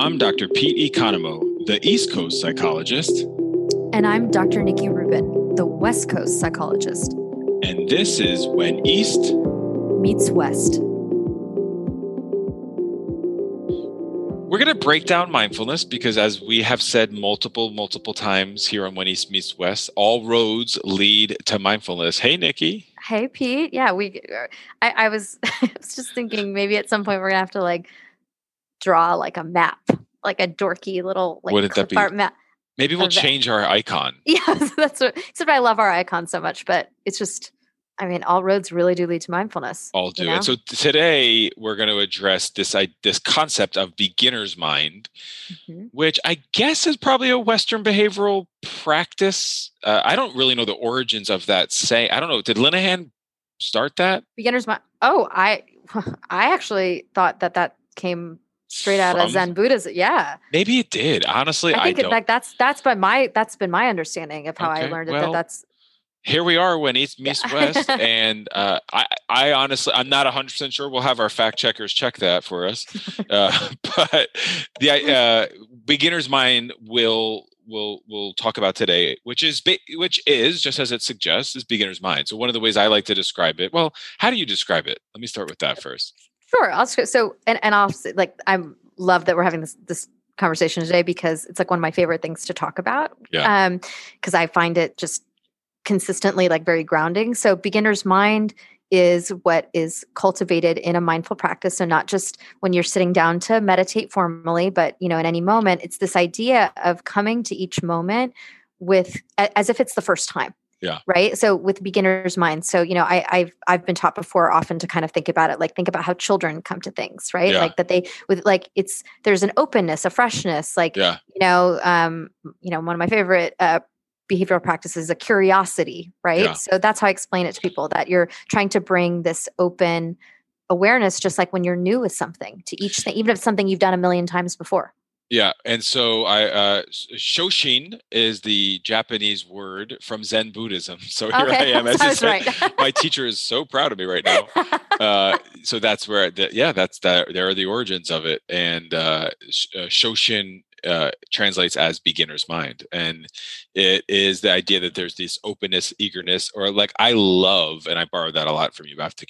I'm Dr. Pete Economou, the East Coast psychologist. And I'm Dr. Nikki Rubin, the West Coast psychologist. And this is When East Meets West. We're going to break down mindfulness because, as we have said multiple, multiple times here on When East Meets West, all roads lead to mindfulness. Hey, Nikki. Hey, Pete. Yeah, we. Uh, I, I was. I was just thinking maybe at some point we're gonna have to like draw like a map, like a dorky little like Wouldn't that be- map. Maybe we'll change our icon. Yeah, that's what. Except I love our icon so much, but it's just. I mean, all roads really do lead to mindfulness. All do you it. know? So today we're going to address this I, this concept of beginner's mind, Mhm. which I guess is probably a Western behavioral practice. Uh, I don't really know the origins of that Say, I don't know. Did Linehan start that? Beginner's mind. Oh, I. I actually thought that that came straight out of Zen Buddhism. Yeah. Maybe it did. Honestly, I I, think it, don't. like that's that's been my that's been my understanding of how I Okay, learned it. well, that that's Here we are when East meets Yeah. West, and uh, I, I honestly, I'm not 100 percent sure. We'll have our fact checkers check that for us. Uh, but the uh, beginner's mind will will will talk about today, which is which is just as it suggests, is beginner's mind. So one of the ways I like to describe it. Well, how do you describe it? Let me start with that first. Sure. I'll so and and I'll say, like I love that we're having this this conversation today because it's like one of my favorite things to talk about. Yeah. Um, because I find it just consistently like very grounding. So beginner's mind is what is cultivated in a mindful practice so not just when you're sitting down to meditate formally but you know in any moment it's this idea of coming to each moment with as if it's the first time Yeah. right so with beginner's mind so you know I, i've i've been taught before often to kind of think about it like think about how children come to things right Yeah. like that they with like it's there's an openness a freshness like Yeah, you know um you know one of my favorite uh behavioral practices is a curiosity right Yeah. so that's how i explain it to people that you're trying to bring this open awareness just like when you're new with something to each thing even if it's something you've done a million times before yeah. And so I uh, Shoshin is the Japanese word from Zen Buddhism. So here I am. As I said, right my teacher is so proud of me right now. uh, so that's where, the, yeah, that's that. There are the origins of it, and uh, uh, Shoshin uh, translates as beginner's mind, and it is the idea that there's this openness, eagerness, or like I love, and I borrow that a lot from you, about the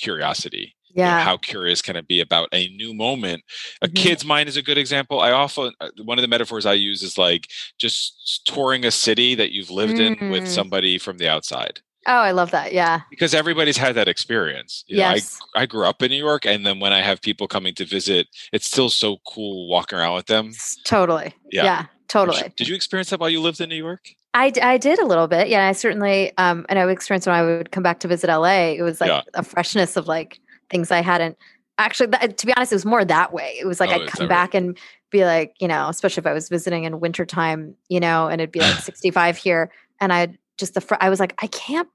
curiosity. You know, yeah how curious can it be about a new moment? A Mhm. kid's mind is a good example. I often uh, one of the metaphors I use is like just touring a city that you've lived in with Mm. somebody from the outside oh i love that yeah because everybody's had that experience. You yes know, I I grew up in New York, and then when I have people coming to visit, it's still so cool walking around with them. Totally Yeah. yeah, totally Did you experience that while you lived in New York? I, I did a little bit. Yeah, I certainly, um, and I would experience when I would come back to visit LA. It was like Yeah. a freshness of like things I hadn't actually. That, to be honest, it was more that way. It was like Oh, I'd come that right? back and be like, you know, especially if I was visiting in wintertime, you know, and it'd be like 65 here, and I'd just the fr- I was like, I can't.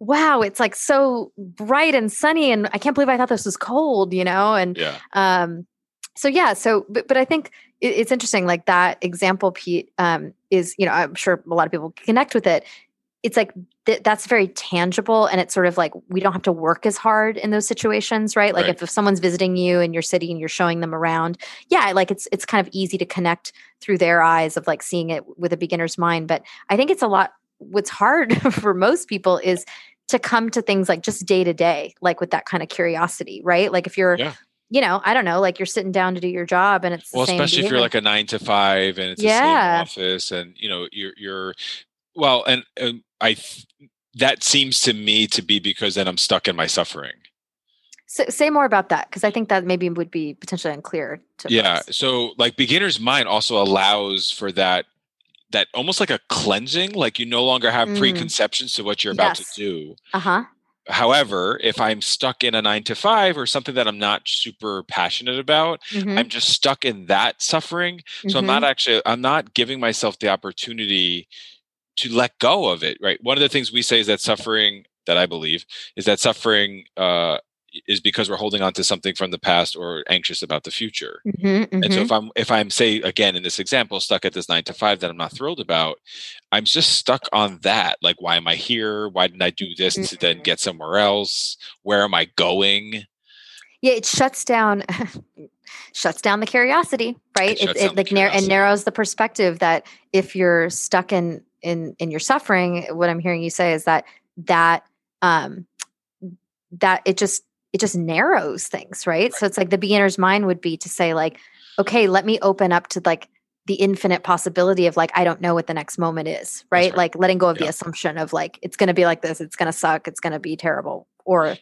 Wow, it's like so bright and sunny, and I can't believe I thought this was cold, you know, and Yeah, um so yeah so but, but i think it, it's interesting like that example pete um is you know i'm sure a lot of people connect with it it's like th- that's very tangible and it's sort of like we don't have to work as hard in those situations right like Right. if, if someone's visiting you in your city and you're showing them around yeah like it's it's kind of easy to connect through their eyes of like seeing it with a beginner's mind but i think it's a lot what's hard for most people is to come to things like just day to day like with that kind of curiosity right like if you're Yeah. you know i don't know like you're sitting down to do your job and it's the well, especially if you're like a nine to five and it's the Yeah. same office, and you know you're you're well, and, and I th- that seems to me to be because then I'm stuck in my suffering. So, say more about that because I think that maybe would be potentially unclear to yeah folks. so like beginner's mind also allows for that that almost like a cleansing like you no longer have Mm. preconceptions to what you're about Yes. to do uh-huh however if i'm stuck in a nine to five or something that i'm not super passionate about Mhm, i'm just stuck in that suffering so i'm mhm. not actually i'm not giving myself the opportunity to let go of it right one of the things we say is that suffering that i believe is that suffering uh is because we're holding on to something from the past or anxious about the future Mhm, and so mhm. if I'm if I'm say again in this example stuck at this 9 to 5 that I'm not thrilled about, I'm just stuck on that. Like why am I here? Why didn't I do this to then Mhm. get somewhere else? Where am I going? yeah it shuts down shuts down the curiosity right It it, it like nar- and narrows the perspective that if you're stuck in in in your suffering what i'm hearing you say is that that um that it just it just narrows things right? so it's like the beginner's mind would be to say like okay let me open up to like the infinite possibility of like i don't know what the next moment is right, right. like letting go of the assumption of like it's going to be like this it's going to suck it's going to be terrible or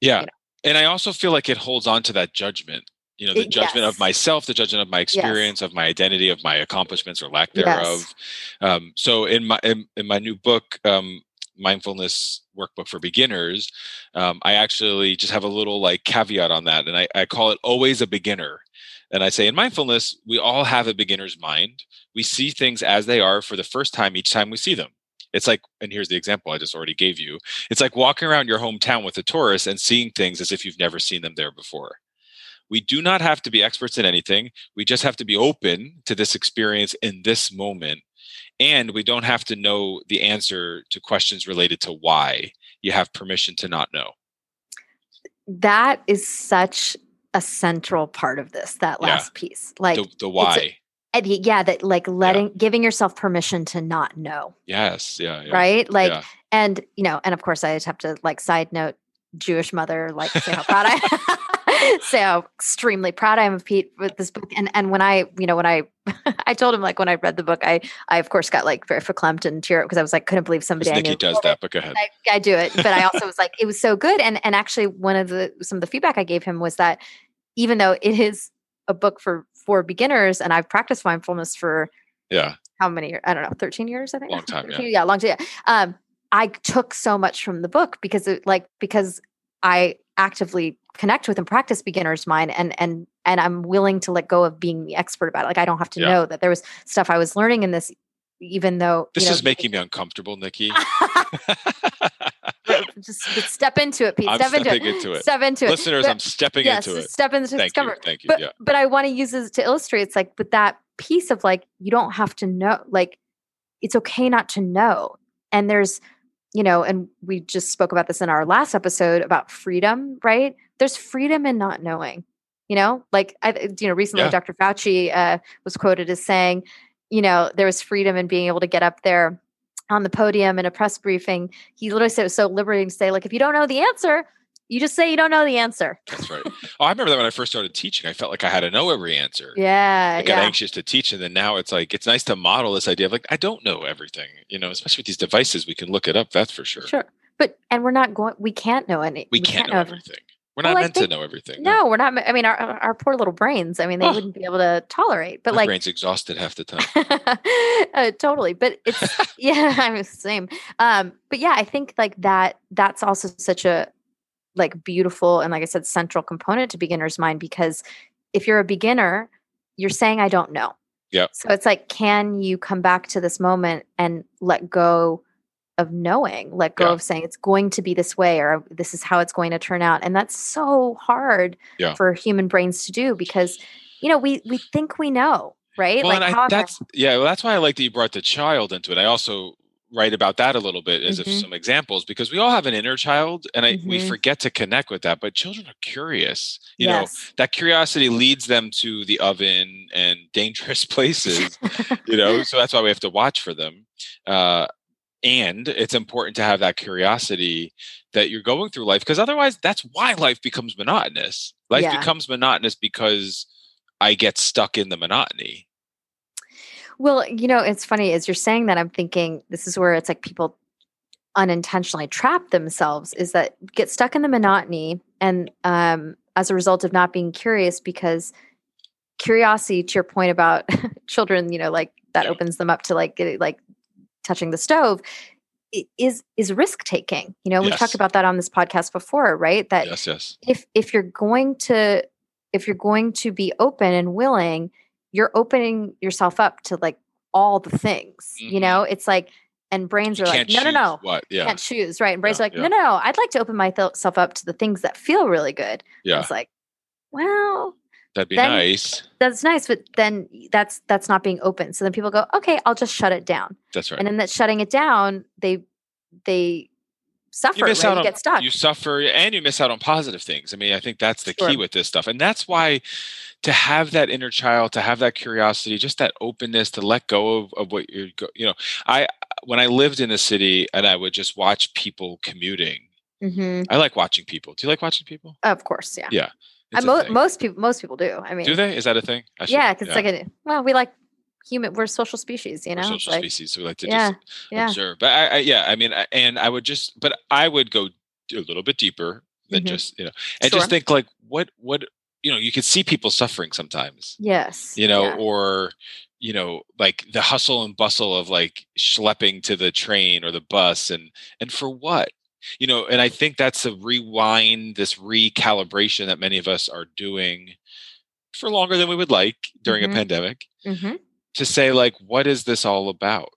Yeah. you know. And I also feel like it holds on to that judgment. You know, the It- judgment yes. of myself, the judgment of my experience, of my identity, of my accomplishments or lack Yes. thereof. Um, so in my in, in my new book, um, mindfulness workbook for beginners, um, I actually just have a little like caveat on that, and I, I call it always a beginner. And I say in mindfulness, we all have a beginner's mind. We see things as they are for the first time each time we see them. It's like, and here's the example I just already gave you. It's like walking around your hometown with a tourist and seeing things as if you've never seen them there before. We do not have to be experts in anything. We just have to be open to this experience in this moment. And we don't have to know the answer to questions related to why. You have permission to not know. that is such a central part of this that Yeah. last piece like the, the why. yeah that like letting giving yourself permission to not know yes. Yeah. yeah right like yeah. and you know and of course i just have to like side note jewish mother like say how proud i how extremely proud i am of pete with this book and and when i you know when i i told him like when i read the book i i of course got like very verklempt and tear up because i was like couldn't believe somebody i Nikki does that, but go ahead. I, I do it, but I also was like, it was so good. And and actually, one of the some of the feedback I gave him was that even though it is a book for for beginners, and I've practiced mindfulness for Yeah. how many? years? I don't know, thirteen years. I think. Long time, yeah. 13 yeah, long time. Yeah. Um, I took so much from the book because it like because I actively connect with and practice beginner's mind and and and I'm willing to let go of being the expert about it. Like I don't have to Yeah. know that there was stuff I was learning in this, even though This you know, is making me uncomfortable, Nikki. just, step into it, Pete. I'm step into it. into it. Step into it. Listeners, But- I'm stepping yes, into it. step into Thank discover. you. Thank you. But yeah. but I want to use this to illustrate. It's like, but that piece of like, you don't have to know. Like, it's okay not to know. And there's, you know, and we just spoke about this in our last episode about freedom, right? There's freedom in not knowing. You know, like I, you know, recently Yeah. Dr. Fauci uh, was quoted as saying, you know, there was freedom in being able to get up there on the podium in a press briefing. He literally said it was so liberating to say, like, if you don't know the answer, you just say you don't know the answer. That's right. Oh, I remember that when I first started teaching, I felt like I had to know every answer. Yeah, I got yeah. anxious to teach, and then now it's like it's nice to model this idea of like I don't know everything, you know. Especially with these devices, we can look it up. That's for sure. Sure. But and we're not going we can't know any We can't know everything. We're not I meant think- to know everything. No, we're not I mean our our poor little brains, I mean they Oh. wouldn't be able to tolerate. But my like brain's exhausted half the time. uh, totally. But it's yeah, I'm the same. Um but yeah, I think like that that's also such a like beautiful and like I said central component to beginner's mind because if you're a beginner, you're saying I don't know. Yeah. So it's like can you come back to this moment and let go of knowing, let go Yeah. of saying it's going to be this way or this is how it's going to turn out. And that's so hard Yeah. for human brains to do because you know, we we think we know, right? well, like I, that's yeah. Well, that's why I like that you brought the child into it. I also write about that a little bit as Mhm. if some examples because we all have an inner child, and I we Mhm. forget to connect with that. But children are curious. You know, that curiosity leads them to the oven and dangerous places you know so that's why we have to watch for them uh, and it's important to have that curiosity that you're going through life because otherwise that's why life becomes monotonous life Yeah. becomes monotonous because i get stuck in the monotony Well, you know, it's funny as you're saying that, I'm thinking this is where it's like people unintentionally trap themselves is that get stuck in the monotony and um, as a result of not being curious because curiosity to your point about children you know like that opens them up to like like touching the stove is is risk taking. You know we've talked about that on this podcast before right? That yes yes. if if you're going to if you're going to be open and willing you're opening yourself up to like all the things you Mhm. know? It's like and brains you are like no no no what yeah. can't choose right? And brains Yeah, are like yeah. no no no i'd like to open myself up to the things that feel really good. Yeah. it's like well that'd be nice. that's nice but then that's that's not being open. So then people go okay i'll just shut it down. That's right. And then that shutting it down they they suffer, you miss right? out you on get stuck. you suffer and you miss out on positive things i mean i think that's the Sure. key with this stuff and that's why to have that inner child to have that curiosity just that openness to let go of, of what you're you know i when i lived in the city and i would just watch people commuting hmm i like watching people do you like watching people Of course, yeah. Yeah, mo- most people, most people do. I mean, do they is that a thing should- yeah, because like a well, we like human. We're social species, you we're know. social like, species so we like to yeah, just yeah. observe but I, I yeah i mean I, and i would just but i would go a little bit deeper than Mhm. just you know and Sure. just think like what what you know you could see people suffering sometimes Yes. you know yeah. or you know like the hustle and bustle of like schlepping to the train or the bus and and for what you know and i think that's a rewind this recalibration that many of us are doing for longer than we would like during Mhm. a pandemic Mhm, to say like what is this all about?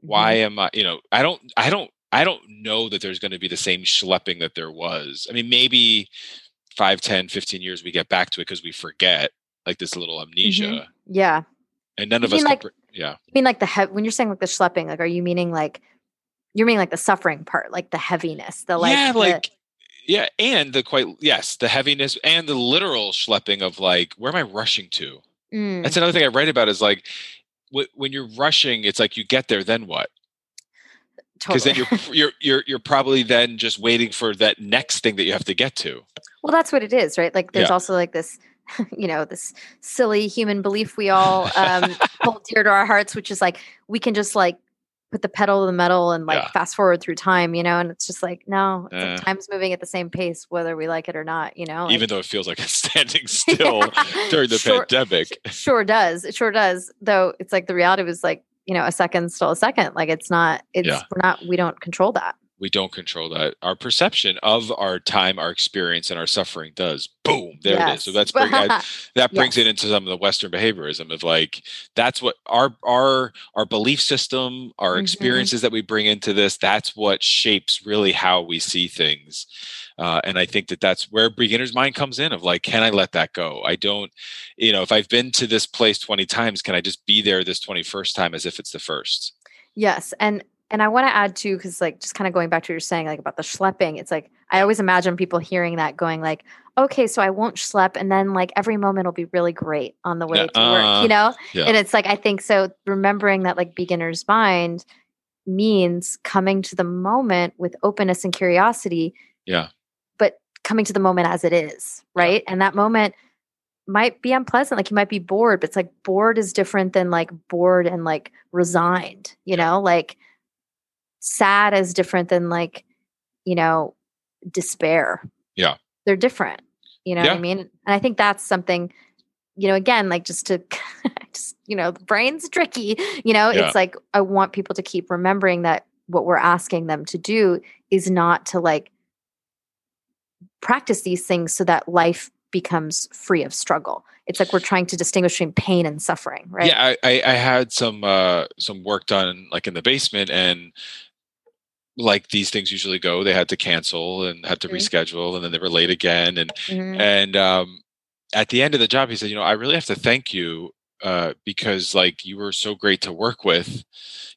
Why mhm. am i you know i don't i don't i don't know that there's going to be the same schlepping that there was. I mean maybe 5 10 15 years we get back to it because we forget like this little amnesia. Yeah. and none You of us can like- yeah. I mean, like the he- when you're saying like the schlepping, like, are you meaning like you're meaning like the suffering part, like the heaviness, the like, yeah the- like yeah and the quite yes the heaviness and the literal schlepping of like where am i rushing to? Mm, that's another thing i write about is like wh- when you're rushing it's like you get there then what because totally. then you're you're you're you're probably then just waiting for that next thing that you have to get to well, that's what it is, right? Like, there's Yeah. also like this, you know, this silly human belief we all um, hold dear to our hearts, which is like we can just like put the pedal to the metal and like Yeah. fast forward through time, you know. And it's just like no, it's like time's moving at the same pace, whether we like it or not, you know. like- even though it feels like it's standing still during the Sure- pandemic sure does it sure does though it's like the reality was like you know a second still a second like it's not it's Yeah. we're not we don't control that we don't control that. Our perception of our time our experience and our suffering does. Boom there it is. So that's bring, I- that brings Yes. it into some of the western behaviorism of like that's what our our our belief system our Mhm. experiences that we bring into this that's what shapes really how we see things. Uh, and i think that that's where beginner's mind comes in of like can i let that go? I don't you know if i've been to this place 20 times can i just be there this 21st time as if it's the first? Yes and and i want to add too because like just kind of going back to what you're saying like about the schlepping it's like i always imagine people hearing that going like okay so i won't schlep and then like every moment will be really great on the way to Nuh-uh. work you uh, know Yeah. and it's like i think so remembering that like beginner's mind means coming to the moment with openness and curiosity Yeah. but coming to the moment as it is right and that moment might be unpleasant like you might be bored but it's like bored is different than like bored and like resigned you Yeah. know like sad is different than like you know despair. Yeah. they're different you know what i mean? And i think that's something you know again like just to just you know the brain's tricky you know? Yeah. it's like i want people to keep remembering that what we're asking them to do is not to like practice these things so that life becomes free of struggle. It's like we're trying to distinguish between pain and suffering right? Yeah, I, I, I had some uh, some work done like in the basement, and like these things usually go, they had to cancel and had to Mhm. reschedule, and then they were late again. And Mhm. and um, at the end of the job, he said, you know, I really have to thank you uh, because like you were so great to work with,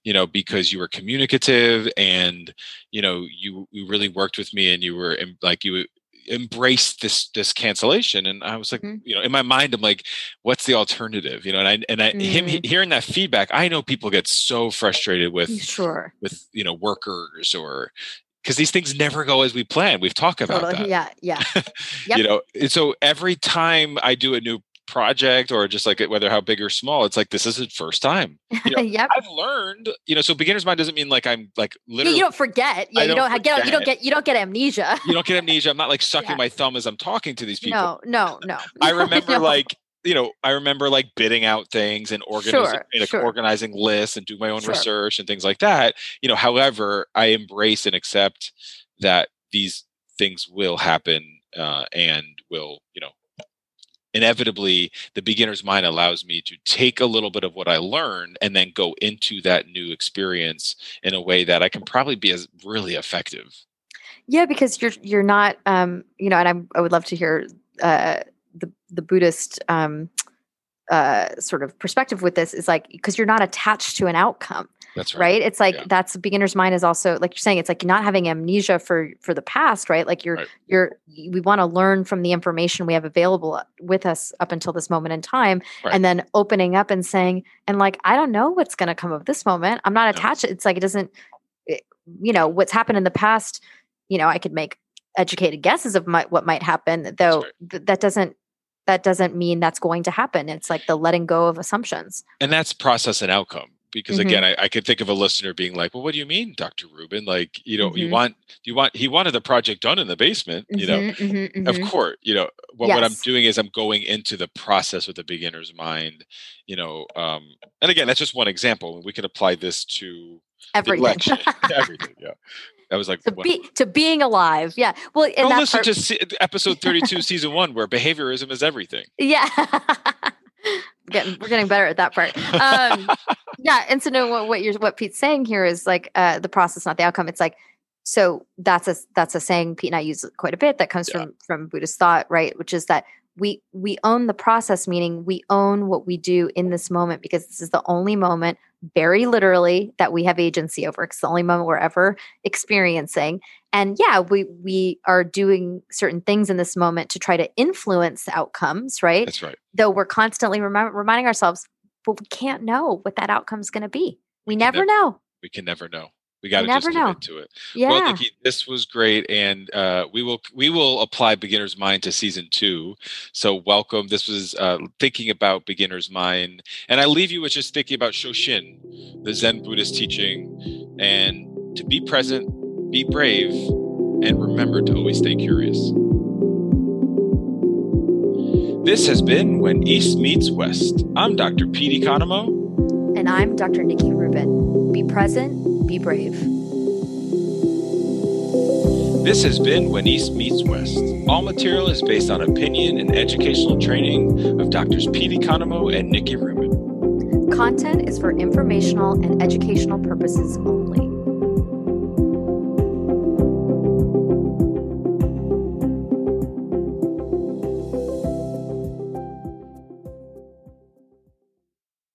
you know, because you were communicative and you know you you really worked with me, and you were like you embraced this this cancellation and i was like Mhm. you know in my mind i'm like what's the alternative? You know and i and i him he- hearing that feedback i know people get so frustrated with sure. with you know workers or because these things never go as we plan. We've talked about totally. that. Yeah yeah. Yep. you know and so every time i do a new project or just like whether how big or small it's like this is the first time You know, yep i've learned you know so beginner's mind doesn't mean like i'm like literally you don't forget yeah I you don't don't, get you don't get you don't get amnesia you don't get amnesia i'm not like sucking Yeah. my thumb as i'm talking to these people no no no I remember no. like you know I remember like bidding out things and organizing Sure, like sure. organizing lists and do my own Sure. research and things like that. You know, however, I embrace and accept that these things will happen uh, and will you know inevitably the beginner's mind allows me to take a little bit of what I learned and then go into that new experience in a way that I can probably be as really effective. Yeah, because you're you're not um, you know, and I'm, I would love to hear uh, the the Buddhist um, uh, sort of perspective with this is like because you're not attached to an outcome. That's right. right it's like Yeah. that's beginner's mind is also like you're saying it's like not having amnesia for for the past right like you're Right. you're we want to learn from the information we have available uh, with us up until this moment in time Right. and then opening up and saying and like i don't know what's going to come of this moment i'm not No. attached it's like it doesn't it, you know what's happened in the past you know i could make educated guesses of my, what might happen though right. th- that doesn't that doesn't mean that's going to happen it's like the letting go of assumptions and that's process and outcome because Mhm. again I, I could think of a listener being like well what do you mean dr rubin? Like you know you Mhm. want you want he wanted the project done in the basement you know? Mhm, mhm, of mhm. course you know what, what i'm doing is i'm going into the process with the beginner's mind you know um and again that's just one example we could apply this to everything. election everything yeah. That was like to be to being alive yeah. Well and that listen part, to se- episode 32 season one where behaviorism is everything. Yeah. Getting, we're getting better at that part. Um yeah and so no what, what you're what pete's saying here is like uh the process not the outcome. It's like so that's a that's a saying pete and i use quite a bit that comes Yeah. from from buddhist thought right? Which is that we we own the process meaning we own what we do in this moment because this is the only moment very literally that we have agency over. It's the only moment we're ever experiencing. And yeah we we are doing certain things in this moment to try to influence outcomes right? That's right. Though we're constantly remem- reminding ourselves but we can't know what that outcome is going to be we never know we can never know we got to just know. commit to it yeah Well, Nikki, this was great, and uh, we will we will apply Beginner's Mind to season two. So welcome. This was uh, thinking about Beginner's Mind, and I leave you with just thinking about Shoshin, the Zen Buddhist teaching, and to be present, be brave, and remember to always stay curious. This has been When East Meets West. I'm Dr. Pete Economou. and i'm dr nikki rubin be present be brave This has been When East Meets West. All material is based on opinion and educational training of Drs. Pete Economou and Nikki Rubin. content is for informational and educational purposes only